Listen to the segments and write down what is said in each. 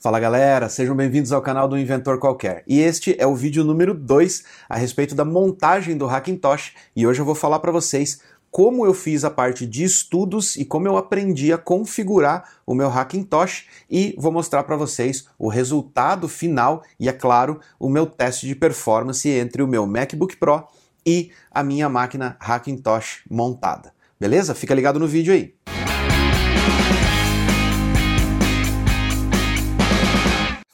Fala galera, sejam bem-vindos ao canal do Inventor Qualquer. E este é o vídeo número 2 a respeito da montagem do Hackintosh e hoje eu vou falar para vocês como eu fiz a parte de estudos e como eu aprendi a configurar o meu Hackintosh e vou mostrar para vocês o resultado final e, é claro, o meu teste de performance entre o meu MacBook Pro e a minha máquina Hackintosh montada. Beleza? Fica ligado no vídeo aí.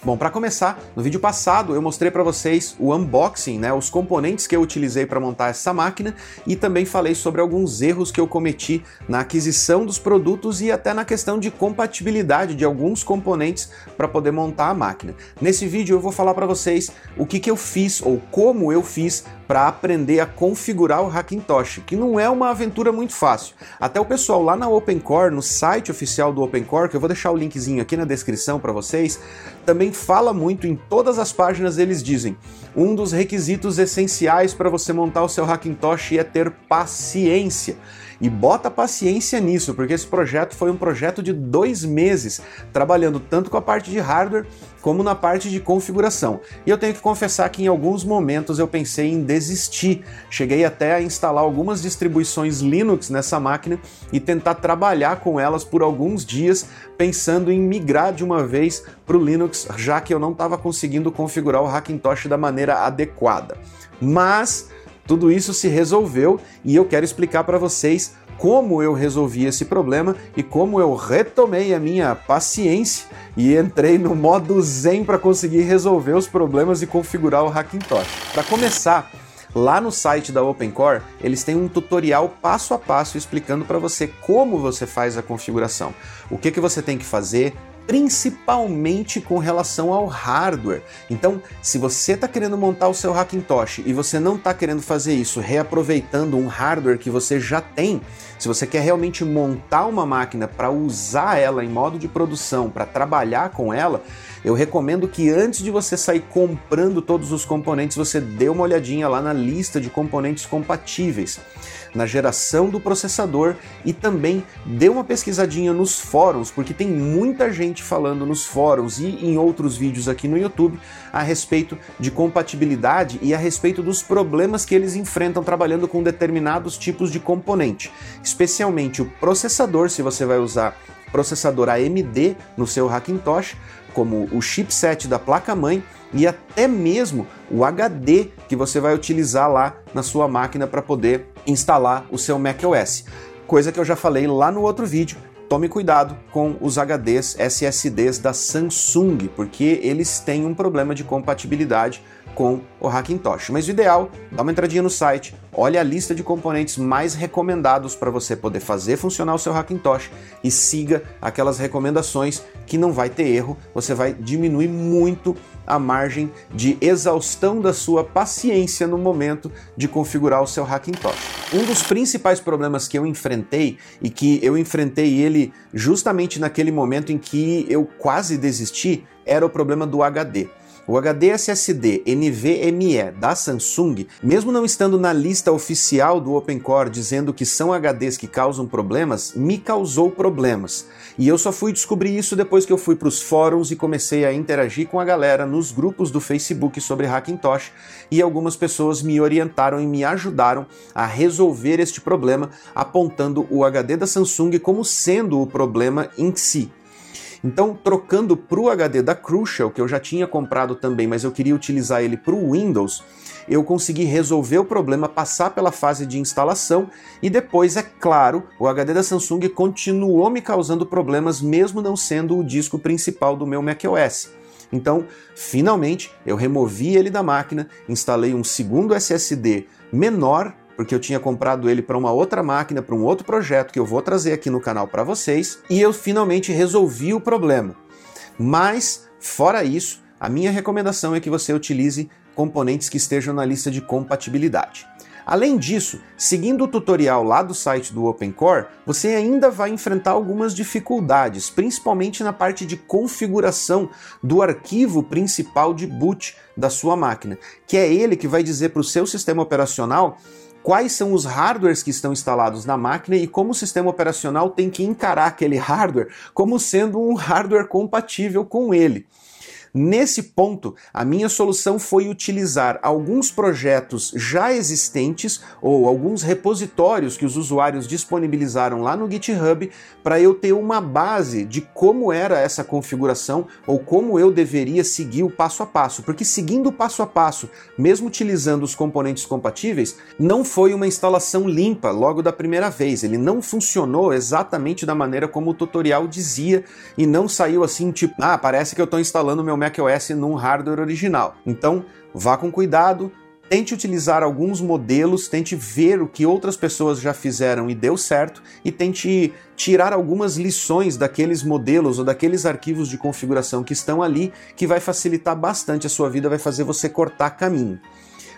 Bom, para começar, no vídeo passado eu mostrei para vocês o unboxing, né, os componentes que eu utilizei para montar essa máquina e também falei sobre alguns erros que eu cometi na aquisição dos produtos e até na questão de compatibilidade de alguns componentes para poder montar a máquina. Nesse vídeo eu vou falar para vocês o que, que eu fiz ou como eu fiz para aprender a configurar o Hackintosh, que não é uma aventura muito fácil. Até o pessoal lá na OpenCore, no site oficial do OpenCore, que eu vou deixar o linkzinho aqui na descrição para vocês, também fala muito em todas as páginas eles dizem: um dos requisitos essenciais para você montar o seu Hackintosh é ter paciência. E bota paciência nisso, porque esse projeto foi um projeto de dois meses, trabalhando tanto com a parte de hardware como na parte de configuração. E eu tenho que confessar que em alguns momentos eu pensei em desistir. Cheguei até a instalar algumas distribuições Linux nessa máquina e tentar trabalhar com elas por alguns dias, pensando em migrar de uma vez para o Linux, já que eu não estava conseguindo configurar o Hackintosh da maneira adequada. Mas tudo isso se resolveu e eu quero explicar para vocês como eu resolvi esse problema e como eu retomei a minha paciência e entrei no modo zen para conseguir resolver os problemas e configurar o Hackintosh. Para começar, lá no site da OpenCore, eles têm um tutorial passo a passo explicando para você como você faz a configuração. O que, que você tem que fazer, principalmente com relação ao hardware. Então, se você está querendo montar o seu Hackintosh e você não está querendo fazer isso reaproveitando um hardware que você já tem, se você quer realmente montar uma máquina para usar ela em modo de produção, para trabalhar com ela, eu recomendo que antes de você sair comprando todos os componentes, você dê uma olhadinha lá na lista de componentes compatíveis, na geração do processador e também dê uma pesquisadinha nos fóruns, porque tem muita gente falando nos fóruns e em outros vídeos aqui no YouTube a respeito de compatibilidade e a respeito dos problemas que eles enfrentam trabalhando com determinados tipos de componente, especialmente o processador, se você vai usar processador AMD no seu Hackintosh, como o chipset da placa-mãe e até mesmo o HD que você vai utilizar lá na sua máquina para poder instalar o seu macOS. Coisa que eu já falei lá no outro vídeo. Tome cuidado com os HDs SSDs da Samsung, porque eles têm um problema de compatibilidade com o Hackintosh. Mas o ideal, dá uma entradinha no site, olha a lista de componentes mais recomendados para você poder fazer funcionar o seu Hackintosh e siga aquelas recomendações que não vai ter erro, você vai diminuir muito a margem de exaustão da sua paciência no momento de configurar o seu Hackintosh. Um dos principais problemas que eu enfrentei e que eu enfrentei ele justamente naquele momento em que eu quase desisti era o problema do HD. O HD SSD NVMe da Samsung, mesmo não estando na lista oficial do OpenCore dizendo que são HDs que causam problemas, me causou problemas. E eu só fui descobrir isso depois que eu fui para os fóruns e comecei a interagir com a galera nos grupos do Facebook sobre Hackintosh e algumas pessoas me orientaram e me ajudaram a resolver este problema, apontando o HD da Samsung como sendo o problema em si. Então, trocando para o HD da Crucial, que eu já tinha comprado também, mas eu queria utilizar ele para o Windows, eu consegui resolver o problema, passar pela fase de instalação e depois, é claro, o HD da Samsung continuou me causando problemas, mesmo não sendo o disco principal do meu macOS. Então, finalmente, eu removi ele da máquina, instalei um segundo SSD menor porque eu tinha comprado ele para uma outra máquina, para um outro projeto que eu vou trazer aqui no canal para vocês, e eu finalmente resolvi o problema. Mas, fora isso, a minha recomendação é que você utilize componentes que estejam na lista de compatibilidade. Além disso, seguindo o tutorial lá do site do OpenCore, você ainda vai enfrentar algumas dificuldades, principalmente na parte de configuração do arquivo principal de boot da sua máquina, que é ele que vai dizer para o seu sistema operacional quais são os hardwares que estão instalados na máquina e como o sistema operacional tem que encarar aquele hardware como sendo um hardware compatível com ele. Nesse ponto, a minha solução foi utilizar alguns projetos já existentes ou alguns repositórios que os usuários disponibilizaram lá no GitHub para eu ter uma base de como era essa configuração ou como eu deveria seguir o passo a passo. Porque seguindo o passo a passo, mesmo utilizando os componentes compatíveis, não foi uma instalação limpa logo da primeira vez. Ele não funcionou exatamente da maneira como o tutorial dizia e não saiu assim tipo, ah, parece que eu estou instalando meu macOS num hardware original. Então, vá com cuidado, tente utilizar alguns modelos, tente ver o que outras pessoas já fizeram e deu certo, e tente tirar algumas lições daqueles modelos ou daqueles arquivos de configuração que estão ali, que vai facilitar bastante a sua vida, vai fazer você cortar caminho.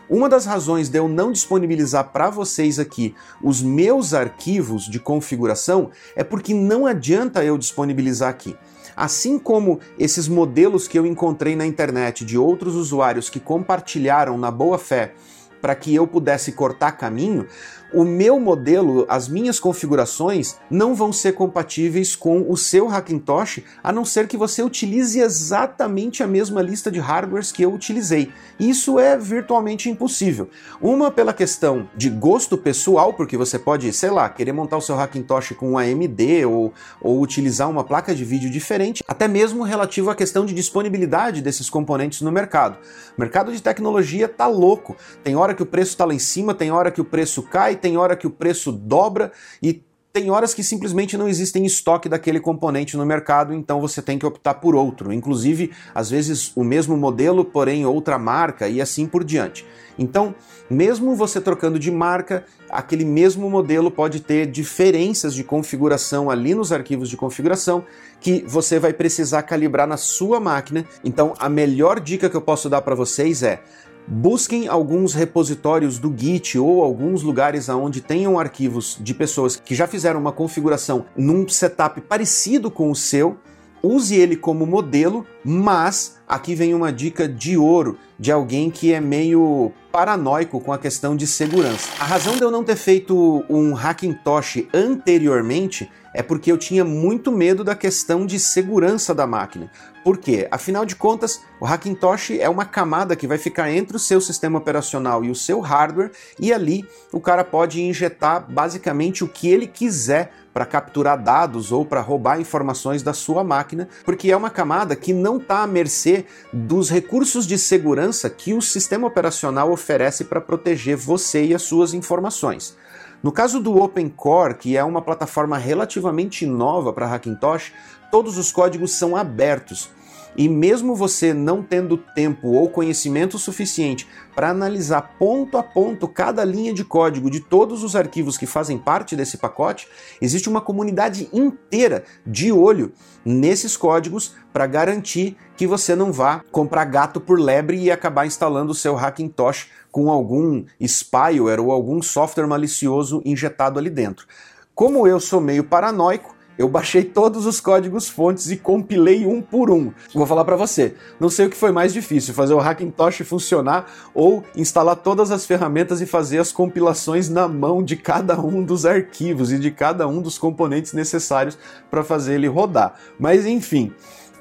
Uma das razões de eu não disponibilizar para vocês aqui os meus arquivos de configuração é porque não adianta eu disponibilizar aqui. Assim como esses modelos que eu encontrei na internet de outros usuários que compartilharam na boa fé para que eu pudesse cortar caminho, o meu modelo, as minhas configurações não vão ser compatíveis com o seu Hackintosh, a não ser que você utilize exatamente a mesma lista de hardwares que eu utilizei. Isso é virtualmente impossível. Uma pela questão de gosto pessoal, porque você pode, sei lá, querer montar o seu Hackintosh com um AMD ou, ou utilizar uma placa de vídeo diferente, até mesmo relativo à questão de disponibilidade desses componentes no mercado. O mercado de tecnologia tá louco. Tem hora que o preço está lá em cima, tem hora que o preço tem hora que o preço dobra e tem horas que simplesmente não existem estoque daquele componente no mercado, então você tem que optar por outro. Inclusive, às vezes o mesmo modelo, porém outra marca e assim por diante. Então, mesmo você trocando de marca, aquele mesmo modelo pode ter diferenças de configuração ali nos arquivos de configuração que você vai precisar calibrar na sua máquina. Então, a melhor dica que eu posso dar para vocês é Busquem alguns repositórios do Git ou alguns lugares onde tenham arquivos de pessoas que já fizeram uma configuração num setup parecido com o seu. Use ele como modelo, mas aqui vem uma dica de ouro de alguém que é meio paranoico com a questão de segurança. A razão de eu não ter feito um Hackintosh anteriormente é porque eu tinha muito medo da questão de segurança da máquina. Por quê? Afinal de contas, o Hackintosh é uma camada que vai ficar entre o seu sistema operacional e o seu hardware, e ali o cara pode injetar basicamente o que ele quiser para capturar dados ou para roubar informações da sua máquina, porque é uma camada que não está à mercê dos recursos de segurança que o sistema operacional oferece para proteger você e as suas informações. No caso do OpenCore, que é uma plataforma relativamente nova para Hackintosh, todos os códigos são abertos. E mesmo você não tendo tempo ou conhecimento suficiente para analisar ponto a ponto cada linha de código de todos os arquivos que fazem parte desse pacote, existe uma comunidade inteira de olho nesses códigos para garantir que você não vá comprar gato por lebre e acabar instalando o seu Hackintosh com algum spyware ou algum software malicioso injetado ali dentro. Como eu sou meio paranoico, eu baixei todos os códigos fontes e compilei um por um. Vou falar para você, não sei o que foi mais difícil, fazer o Hackintosh funcionar ou instalar todas as ferramentas e fazer as compilações na mão de cada um dos arquivos e de cada um dos componentes necessários para fazer ele rodar. Mas enfim,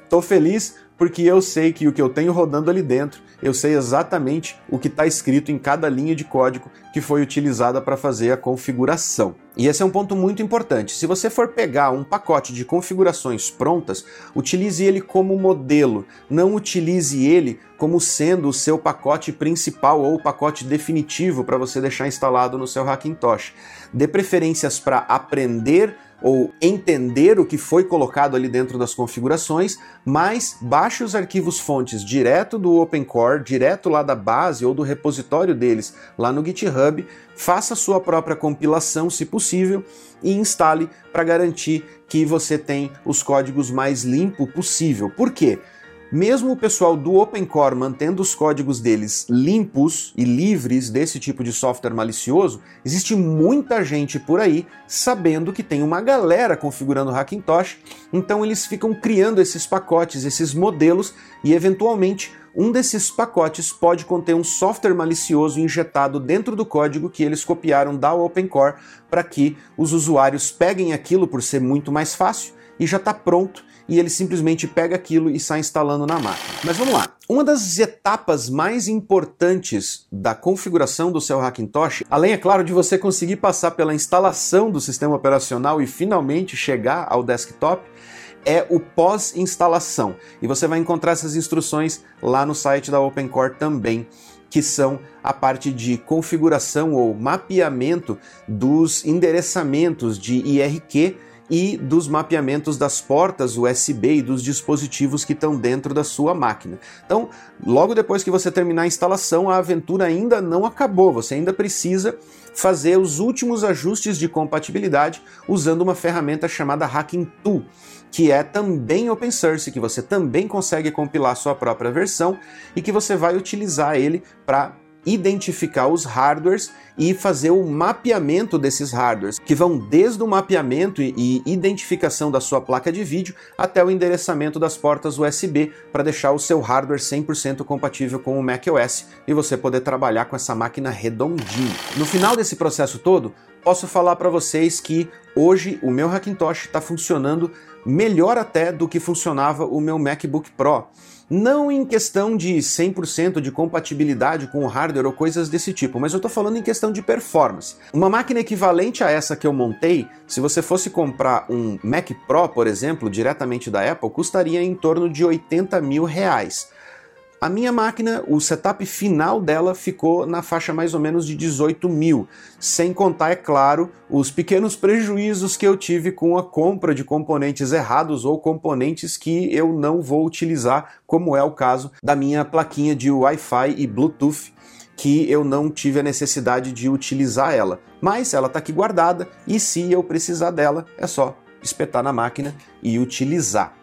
tô feliz porque eu sei que o que eu tenho rodando ali dentro, eu sei exatamente o que está escrito em cada linha de código que foi utilizada para fazer a configuração. E esse é um ponto muito importante. Se você for pegar um pacote de configurações prontas, utilize ele como modelo, não utilize ele como sendo o seu pacote principal ou o pacote definitivo para você deixar instalado no seu Hackintosh. Dê preferências para aprender ou entender o que foi colocado ali dentro das configurações, mas baixe os arquivos fontes direto do OpenCore, direto lá da base ou do repositório deles lá no GitHub, faça sua própria compilação, se possível, e instale para garantir que você tem os códigos mais limpo possível. Por quê? Mesmo o pessoal do OpenCore mantendo os códigos deles limpos e livres desse tipo de software malicioso, existe muita gente por aí sabendo que tem uma galera configurando Hackintosh, então eles ficam criando esses pacotes, esses modelos e eventualmente um desses pacotes pode conter um software malicioso injetado dentro do código que eles copiaram da OpenCore para que os usuários peguem aquilo por ser muito mais fácil e já está pronto e ele simplesmente pega aquilo e sai instalando na máquina. Mas vamos lá. Uma das etapas mais importantes da configuração do seu Hackintosh, além, é claro, de você conseguir passar pela instalação do sistema operacional e finalmente chegar ao desktop, é o pós-instalação. E você vai encontrar essas instruções lá no site da OpenCore também que são a parte de configuração ou mapeamento dos endereçamentos de IRQ e dos mapeamentos das portas USB e dos dispositivos que estão dentro da sua máquina. Então, logo depois que você terminar a instalação, a aventura ainda não acabou, você ainda precisa fazer os últimos ajustes de compatibilidade usando uma ferramenta chamada Hacking Tool, que é também open source, que você também consegue compilar sua própria versão e que você vai utilizar ele para identificar os hardwares e fazer o mapeamento desses hardwares, que vão desde o mapeamento e identificação da sua placa de vídeo até o endereçamento das portas USB para deixar o seu hardware 100% compatível com o macOS e você poder trabalhar com essa máquina redondinha. No final desse processo todo, posso falar para vocês que hoje o meu Hackintosh está funcionando melhor até do que funcionava o meu MacBook Pro. Não em questão de 100% de compatibilidade com o hardware ou coisas desse tipo, mas eu estou falando em questão de performance. Uma máquina equivalente a essa que eu montei, se você fosse comprar um Mac Pro, por exemplo, diretamente da Apple, custaria em torno de 80 mil reais. A minha máquina, o setup final dela ficou na faixa mais ou menos de 18 mil, sem contar, é claro, os pequenos prejuízos que eu tive com a compra de componentes errados ou componentes que eu não vou utilizar, como é o caso da minha plaquinha de Wi-Fi e Bluetooth, que eu não tive a necessidade de utilizar ela. Mas ela está aqui guardada e se eu precisar dela, é só espetar na máquina e utilizar.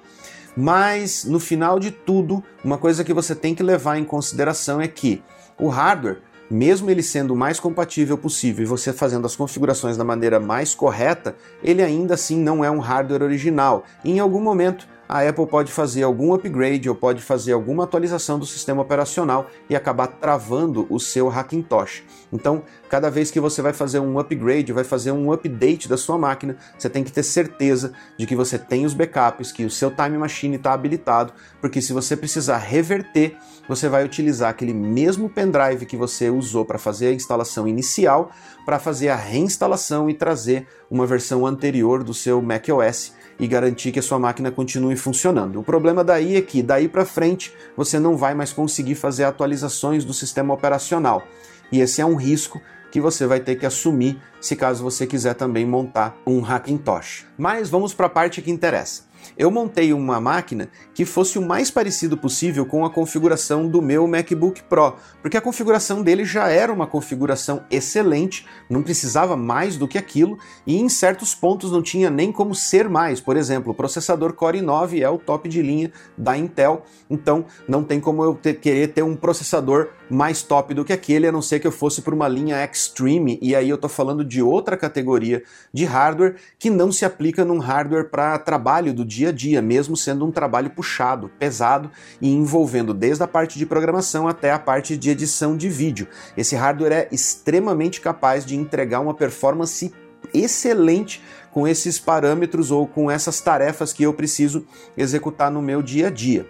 Mas no final de tudo, uma coisa que você tem que levar em consideração é que o hardware, mesmo ele sendo o mais compatível possível e você fazendo as configurações da maneira mais correta, ele ainda assim não é um hardware original. E em algum momento a Apple pode fazer algum upgrade ou pode fazer alguma atualização do sistema operacional e acabar travando o seu Hackintosh. Então, cada vez que você vai fazer um upgrade, vai fazer um update da sua máquina, você tem que ter certeza de que você tem os backups, que o seu Time Machine está habilitado, porque se você precisar reverter, você vai utilizar aquele mesmo pendrive que você usou para fazer a instalação inicial, para fazer a reinstalação e trazer uma versão anterior do seu macOS e garantir que a sua máquina continue funcionando. O problema daí é que daí para frente você não vai mais conseguir fazer atualizações do sistema operacional. E esse é um risco que você vai ter que assumir se caso você quiser também montar um Hackintosh. Mas vamos para a parte que interessa eu montei uma máquina que fosse o mais parecido possível com a configuração do meu MacBook Pro, porque a configuração dele já era uma configuração excelente, não precisava mais do que aquilo e em certos pontos não tinha nem como ser mais. Por exemplo, o processador Core i9 é o top de linha da Intel, então não tem como eu ter, querer ter um processador mais top do que aquele, a não ser que eu fosse para uma linha Extreme, e aí eu estou falando de outra categoria de hardware que não se aplica num hardware para trabalho do dia a dia, mesmo sendo um trabalho puxado, pesado e envolvendo desde a parte de programação até a parte de edição de vídeo. Esse hardware é extremamente capaz de entregar uma performance excelente com esses parâmetros ou com essas tarefas que eu preciso executar no meu dia a dia.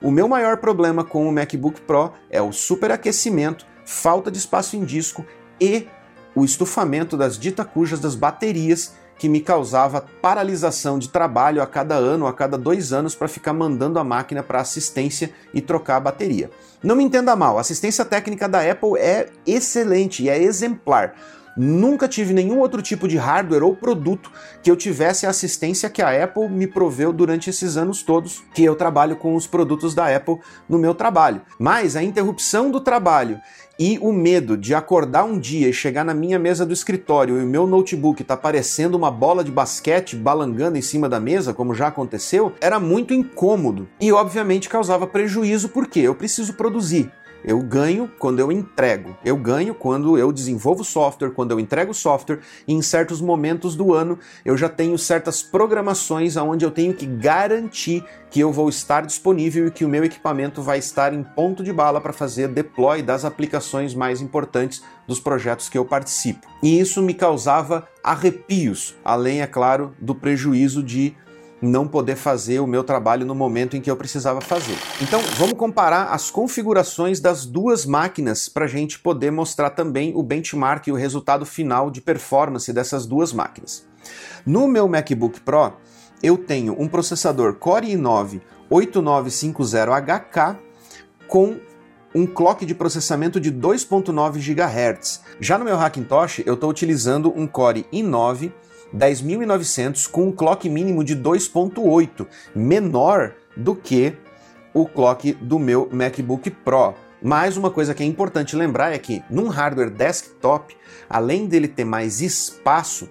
O meu maior problema com o MacBook Pro é o superaquecimento, falta de espaço em disco e o estufamento das ditacujas das baterias que me causava paralisação de trabalho a cada ano, a cada dois anos, para ficar mandando a máquina para assistência e trocar a bateria. Não me entenda mal, a assistência técnica da Apple é excelente e é exemplar. Nunca tive nenhum outro tipo de hardware ou produto que eu tivesse a assistência que a Apple me proveu durante esses anos todos que eu trabalho com os produtos da Apple no meu trabalho. Mas a interrupção do trabalho e o medo de acordar um dia e chegar na minha mesa do escritório e o meu notebook tá parecendo uma bola de basquete balangando em cima da mesa, como já aconteceu, era muito incômodo e obviamente causava prejuízo porque eu preciso produzir. Eu ganho quando eu entrego. Eu ganho quando eu desenvolvo software, quando eu entrego software, e em certos momentos do ano eu já tenho certas programações onde eu tenho que garantir que eu vou estar disponível e que o meu equipamento vai estar em ponto de bala para fazer deploy das aplicações mais importantes dos projetos que eu participo. E isso me causava arrepios, além, é claro, do prejuízo de não poder fazer o meu trabalho no momento em que eu precisava fazer. Então, vamos comparar as configurações das duas máquinas para a gente poder mostrar também o benchmark e o resultado final de performance dessas duas máquinas. No meu MacBook Pro, eu tenho um processador Core i9 8950HK com um clock de processamento de 2.9 GHz. Já no meu Hackintosh, eu estou utilizando um Core i9 10.900 com um clock mínimo de 2.8, menor do que o clock do meu MacBook Pro. Mas uma coisa que é importante lembrar é que num hardware desktop, além dele ter mais espaço,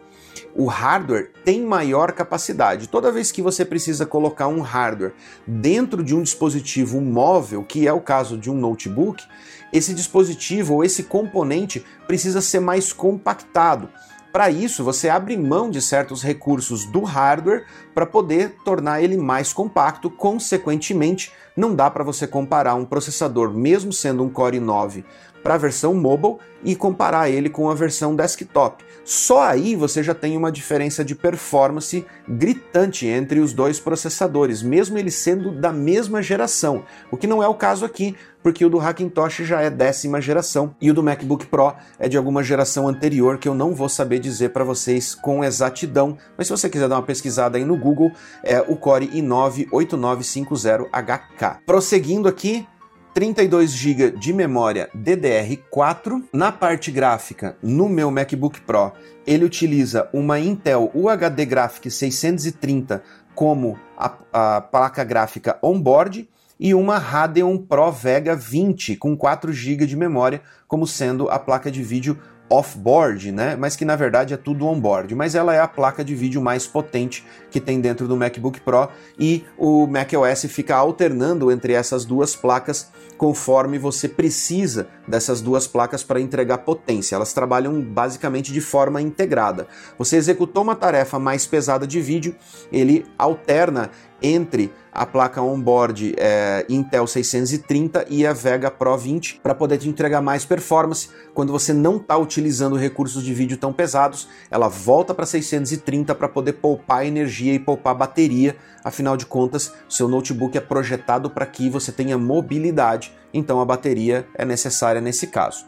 o hardware tem maior capacidade. Toda vez que você precisa colocar um hardware dentro de um dispositivo móvel, que é o caso de um notebook, esse dispositivo ou esse componente precisa ser mais compactado. Para isso, você abre mão de certos recursos do hardware para poder tornar ele mais compacto. Consequentemente, não dá para você comparar um processador, mesmo sendo um Core i9, para a versão mobile e comparar ele com a versão desktop. Só aí você já tem uma diferença de performance gritante entre os dois processadores, mesmo eles sendo da mesma geração, o que não é o caso aqui, porque o do Hackintosh já é décima geração e o do MacBook Pro é de alguma geração anterior que eu não vou saber dizer para vocês com exatidão, mas se você quiser dar uma pesquisada aí no Google, é o Core i9 8950HK. Prosseguindo aqui, 32 GB de memória DDR4. Na parte gráfica, no meu MacBook Pro, ele utiliza uma Intel UHD Graphics 630 como a, a placa gráfica onboard e uma Radeon Pro Vega 20 com 4 GB de memória como sendo a placa de vídeo off-board, né? Mas que na verdade é tudo on-board. Mas ela é a placa de vídeo mais potente que tem dentro do MacBook Pro e o macOS fica alternando entre essas duas placas conforme você precisa dessas duas placas para entregar potência. Elas trabalham basicamente de forma integrada. Você executou uma tarefa mais pesada de vídeo, ele alterna entre a placa onboard é, Intel 630 e a Vega Pro 20 para poder te entregar mais performance. Quando você não está utilizando recursos de vídeo tão pesados, ela volta para 630 para poder poupar energia e poupar bateria. Afinal de contas, seu notebook é projetado para que você tenha mobilidade, então a bateria é necessária nesse caso.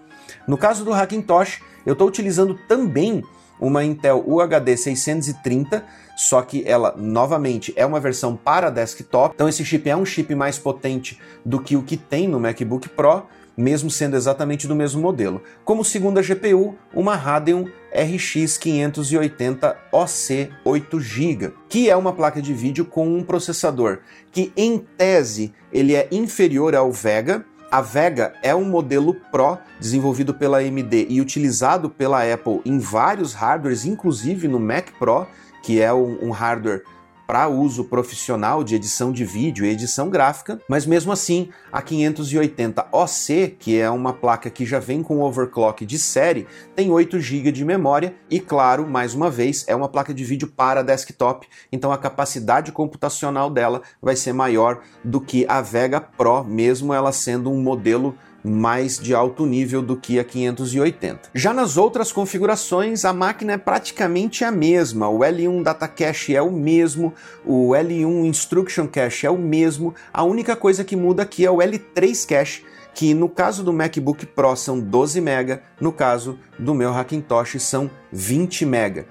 No caso do Hackintosh, eu estou utilizando também uma Intel UHD 630, só que ela novamente é uma versão para desktop. Então esse chip é um chip mais potente do que o que tem no MacBook Pro, mesmo sendo exatamente do mesmo modelo. Como segunda GPU, uma Radeon RX 580 OC 8 GB, que é uma placa de vídeo com um processador que em tese ele é inferior ao Vega, a Vega é um modelo Pro desenvolvido pela AMD e utilizado pela Apple em vários hardwares, inclusive no Mac Pro, que é um, hardware para uso profissional de edição de vídeo e edição gráfica, mas mesmo assim a 580 OC, que é uma placa que já vem com overclock de série, tem 8 GB de memória e claro, mais uma vez, é uma placa de vídeo para desktop, então a capacidade computacional dela vai ser maior do que a Vega Pro, mesmo ela sendo um modelo mais de alto nível do que a 580. Já nas outras configurações, a máquina é praticamente a mesma. O L1 Data Cache é o mesmo, o L1 Instruction Cache é o mesmo. A única coisa que muda aqui é o L3 Cache, que no caso do MacBook Pro são 12 MB, no caso do meu Hackintosh são 20 MB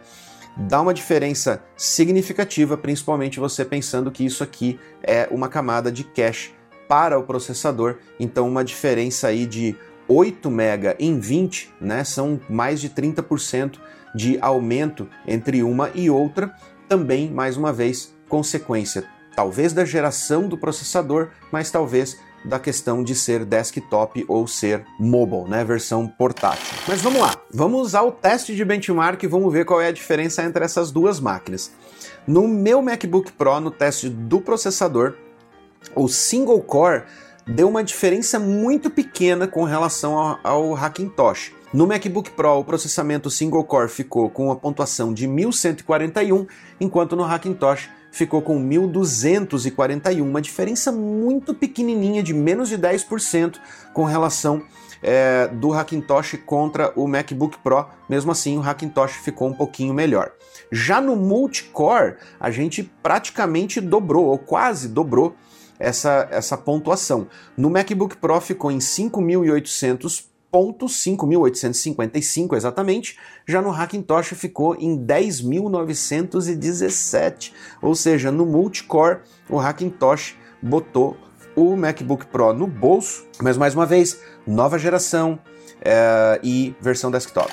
dá uma diferença significativa, principalmente você pensando que isso aqui é uma camada de cache para o processador, então uma diferença aí de 8 MB em 20, né? São mais de 30% de aumento entre uma e outra. Também, mais uma vez, consequência talvez da geração do processador, mas talvez da questão de ser desktop ou ser mobile, né, versão portátil. Mas vamos lá, vamos usar o teste de benchmark e vamos ver qual é a diferença entre essas duas máquinas. No meu MacBook Pro, no teste do processador, o single core deu uma diferença muito pequena com relação ao, ao Hackintosh. No MacBook Pro, o processamento single core ficou com uma pontuação de 1141, enquanto no Hackintosh ficou com 1241, uma diferença muito pequenininha de menos de 10% com relação é, do Hackintosh contra o MacBook Pro. Mesmo assim, o Hackintosh ficou um pouquinho melhor. Já no multicore, a gente praticamente dobrou, ou quase dobrou, essa, essa pontuação. No MacBook Pro ficou em 5.800 pontos, 5.855 exatamente, já no Hackintosh ficou em 10.917, ou seja, no multicore o Hackintosh botou o MacBook Pro no bolso, mas mais uma vez, nova geração é, e versão desktop.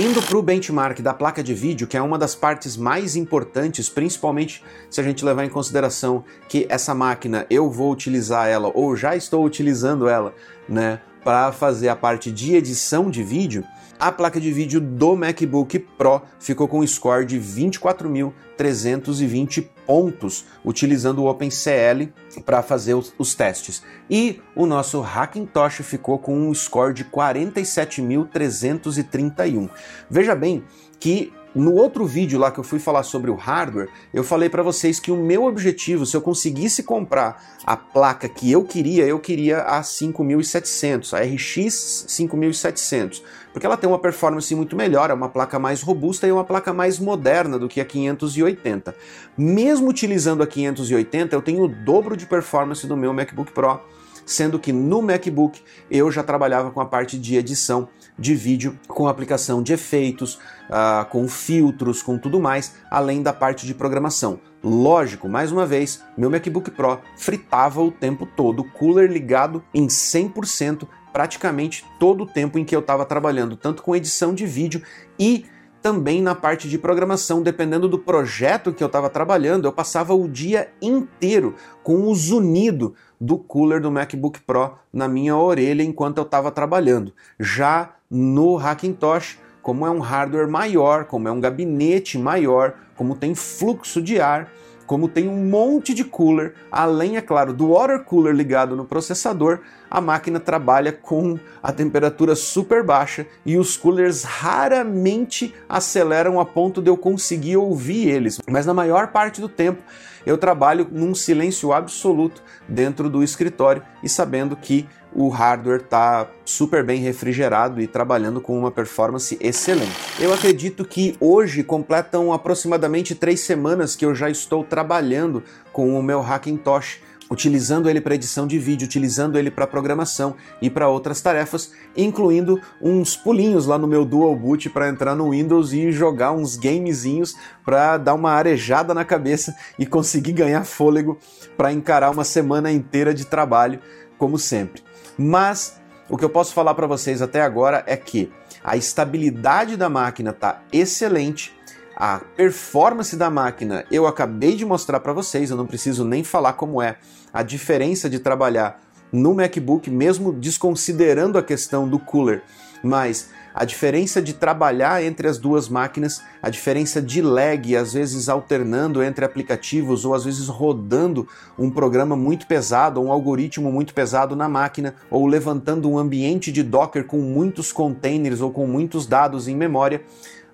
Indo para o benchmark da placa de vídeo, que é uma das partes mais importantes, principalmente se a gente levar em consideração que essa máquina eu vou utilizar ela ou já estou utilizando ela, né, para fazer a parte de edição de vídeo, a placa de vídeo do MacBook Pro ficou com um score de 24.320 pontos, utilizando o OpenCL para fazer os, os, testes. E o nosso Hackintosh ficou com um score de 47.331. Veja bem que no outro vídeo lá que eu fui falar sobre o hardware, eu falei para vocês que o meu objetivo, se eu conseguisse comprar a placa que eu queria, eu queria a 5700, a RX 5700, porque ela tem uma performance muito melhor, é uma placa mais robusta e uma placa mais moderna do que a 580. Mesmo utilizando a 580, eu tenho o dobro de performance do meu MacBook Pro sendo que no MacBook eu já trabalhava com a parte de edição de vídeo, com aplicação de efeitos, uh, com filtros, com tudo mais, além da parte de programação. Lógico, mais uma vez, meu MacBook Pro fritava o tempo todo, cooler ligado em 100%, praticamente todo o tempo em que eu estava trabalhando, tanto com edição de vídeo e também na parte de programação, dependendo do projeto que eu estava trabalhando, eu passava o dia inteiro com o zunido do cooler do MacBook Pro na minha orelha enquanto eu estava trabalhando. Já no Hackintosh, como é um hardware maior, como é um gabinete maior, como tem fluxo de ar, como tem um monte de cooler, além, é claro, do water cooler ligado no processador, a máquina trabalha com a temperatura super baixa e os coolers raramente aceleram a ponto de eu conseguir ouvir eles. Mas na maior parte do tempo eu trabalho num silêncio absoluto dentro do escritório e sabendo que o hardware está super bem refrigerado e trabalhando com uma performance excelente. Eu acredito que hoje completam aproximadamente três semanas que eu já estou trabalhando com o meu Hackintosh utilizando ele para edição de vídeo, utilizando ele para programação e para outras tarefas, incluindo uns pulinhos lá no meu Dual Boot para entrar no Windows e jogar uns gamezinhos para dar uma arejada na cabeça e conseguir ganhar fôlego para encarar uma semana inteira de trabalho, como sempre. Mas o que eu posso falar para vocês até agora é que a estabilidade da máquina está excelente, a performance da máquina eu acabei de mostrar para vocês, eu não preciso nem falar como é a diferença de trabalhar no MacBook, mesmo desconsiderando a questão do cooler, mas a diferença de trabalhar entre as duas máquinas, a diferença de lag, às vezes alternando entre aplicativos ou às vezes rodando um programa muito pesado, um algoritmo muito pesado na máquina, ou levantando um ambiente de Docker com muitos containers ou com muitos dados em memória,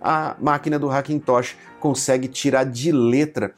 a máquina do Hackintosh consegue tirar de letra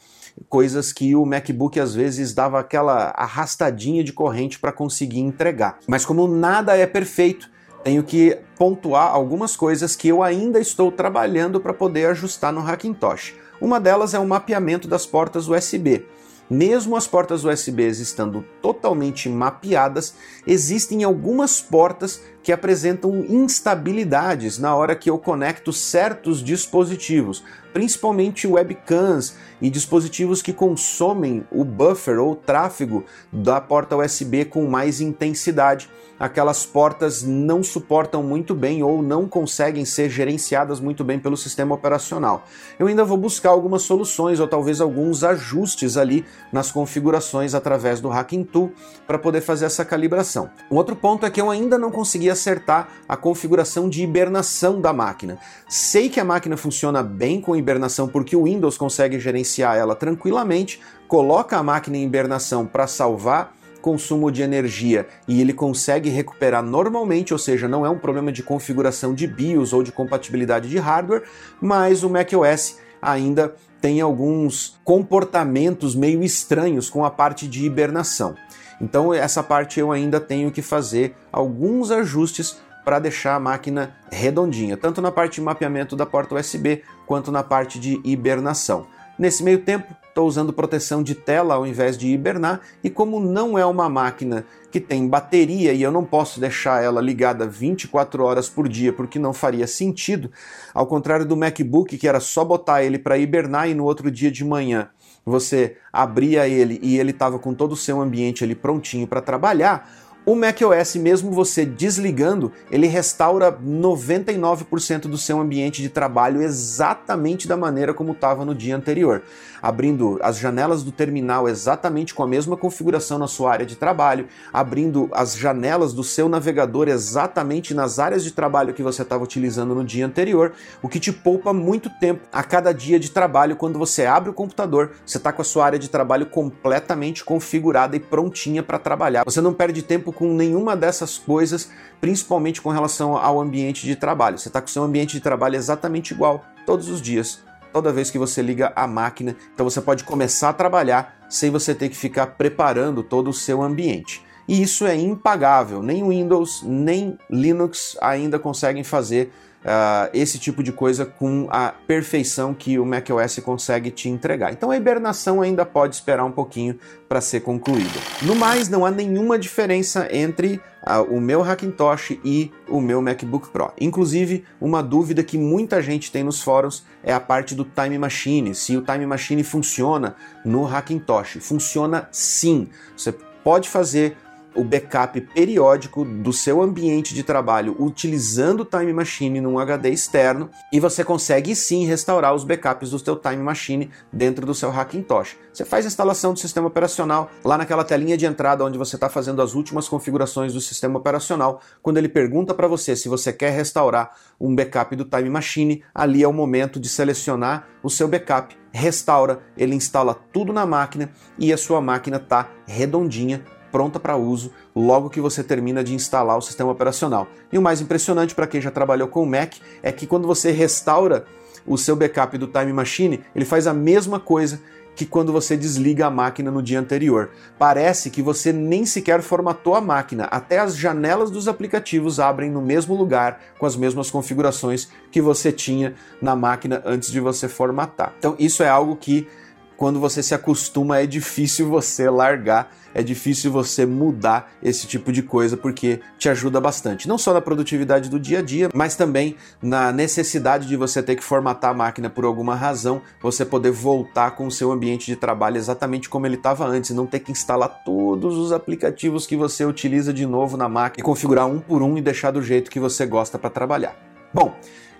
coisas que o MacBook às vezes dava aquela arrastadinha de corrente para conseguir entregar. Mas como nada é perfeito, tenho que pontuar algumas coisas que eu ainda estou trabalhando para poder ajustar no Hackintosh. Uma delas é o mapeamento das portas USB. Mesmo as portas USB estando totalmente mapeadas, existem algumas portas que apresentam instabilidades na hora que eu conecto certos dispositivos, principalmente webcams e dispositivos que consomem o buffer ou tráfego da porta USB com mais intensidade aquelas portas não suportam muito bem ou não conseguem ser gerenciadas muito bem pelo sistema operacional. Eu ainda vou buscar algumas soluções ou talvez alguns ajustes ali nas configurações através do Hacking Tool para poder fazer essa calibração. Um outro ponto é que eu ainda não consegui acertar a configuração de hibernação da máquina. Sei que a máquina funciona bem com hibernação porque o Windows consegue gerenciar ela tranquilamente, coloca a máquina em hibernação para salvar consumo de energia e ele consegue recuperar normalmente, ou seja, não é um problema de configuração de BIOS ou de compatibilidade de hardware, mas o macOS ainda tem alguns comportamentos meio estranhos com a parte de hibernação. Então, essa parte eu ainda tenho que fazer alguns ajustes para deixar a máquina redondinha, tanto na parte de mapeamento da porta USB quanto na parte de hibernação. Nesse meio tempo, estou usando proteção de tela ao invés de hibernar, e como não é uma máquina que tem bateria e eu não posso deixar ela ligada 24 horas por dia porque não faria sentido, ao contrário do MacBook que era só botar ele para hibernar e no outro dia de manhã você abria ele e ele estava com todo o seu ambiente ali prontinho para trabalhar, o macOS, mesmo você desligando, ele restaura 99% do seu ambiente de trabalho exatamente da maneira como estava no dia anterior, abrindo as janelas do terminal exatamente com a mesma configuração na sua área de trabalho, abrindo as janelas do seu navegador exatamente nas áreas de trabalho que você estava utilizando no dia anterior, o que te poupa muito tempo a cada dia de trabalho quando você abre o computador, você está com a sua área de trabalho completamente configurada e prontinha para trabalhar. Você não perde tempo com nenhuma dessas coisas, principalmente com relação ao ambiente de trabalho. Você está com o seu ambiente de trabalho exatamente igual todos os dias, toda vez que você liga a máquina. Então você pode começar a trabalhar sem você ter que ficar preparando todo o seu ambiente. E isso é impagável. Nem Windows, nem Linux ainda conseguem fazer uh, esse tipo de coisa com a perfeição que o macOS consegue te entregar. Então a hibernação ainda pode esperar um pouquinho para ser concluída. No mais, não há nenhuma diferença entre o meu Hackintosh e o meu MacBook Pro. Inclusive, uma dúvida que muita gente tem nos fóruns é a parte do Time Machine, se o Time Machine funciona no Hackintosh. Funciona sim. Você pode fazer o backup periódico do seu ambiente de trabalho utilizando o Time Machine num HD externo e você consegue sim restaurar os backups do seu Time Machine dentro do seu Hackintosh. Você faz a instalação do sistema operacional lá naquela telinha de entrada onde você está fazendo as últimas configurações do sistema operacional. Quando ele pergunta para você se você quer restaurar um backup do Time Machine, ali é o momento de selecionar o seu backup, restaura, ele instala tudo na máquina e a sua máquina está redondinha pronta para uso logo que você termina de instalar o sistema operacional. E o mais impressionante para quem já trabalhou com o Mac é que quando você restaura o seu backup do Time Machine, ele faz a mesma coisa que quando você desliga a máquina no dia anterior. Parece que você nem sequer formatou a máquina, até as janelas dos aplicativos abrem no mesmo lugar, com as mesmas configurações que você tinha na máquina antes de você formatar. Então, isso é algo que quando você se acostuma, é difícil você largar, é difícil você mudar esse tipo de coisa, porque te ajuda bastante. Não só na produtividade do dia a dia, mas também na necessidade de você ter que formatar a máquina por alguma razão, você poder voltar com o seu ambiente de trabalho exatamente como ele estava antes, não ter que instalar todos os aplicativos que você utiliza de novo na máquina e configurar um por um e deixar do jeito que você gosta para trabalhar. Bom,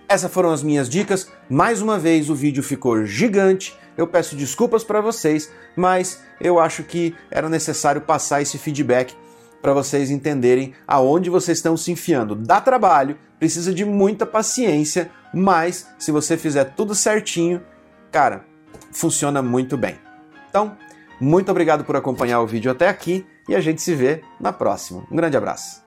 essas foram as minhas dicas. Mais uma vez o vídeo ficou gigante. Eu peço desculpas para vocês, mas eu acho que era necessário passar esse feedback para vocês entenderem aonde vocês estão se enfiando. Dá trabalho, precisa de muita paciência, mas se você fizer tudo certinho, cara, funciona muito bem. Então, muito obrigado por acompanhar o vídeo até aqui e a gente se vê na próxima. Um grande abraço.